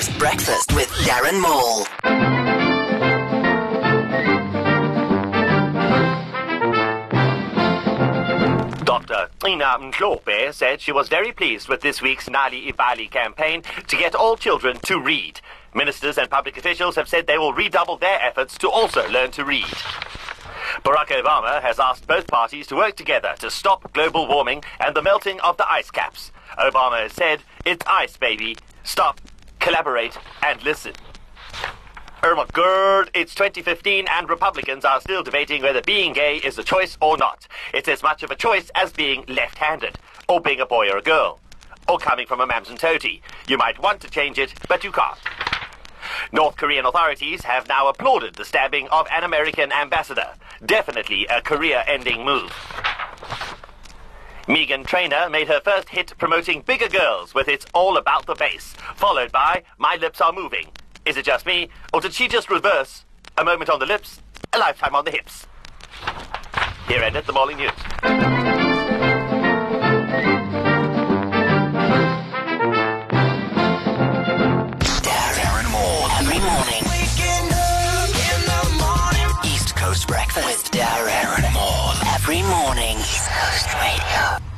Coast Breakfast with Darren Maule. Dr. Ina Mhlophe said she was very pleased with this week's Nal'ibali campaign to get all children to read. Ministers and public officials have said they will redouble their efforts to also learn to read. Barack Obama has asked both parties to work together to stop global warming and the melting of the ice caps. Obama has said, It's ice, baby. Stop, collaborate, and listen. My god, it's 2015 and Republicans are still debating whether being gay is a choice or not. It's as much of a choice as being left-handed, or being a boy or a girl, or coming from a mams and toady. You might want to change it, but you can't. North Korean authorities have now applauded the stabbing of an American ambassador. Definitely a career-ending move. Meghan Trainor made her first hit promoting bigger girls with its All About the Bass, followed by My Lips Are Moving. Is it just me, or did she just reverse? A moment on the lips, a lifetime on the hips. Here ended the morning news. Morning. East Coast Radio.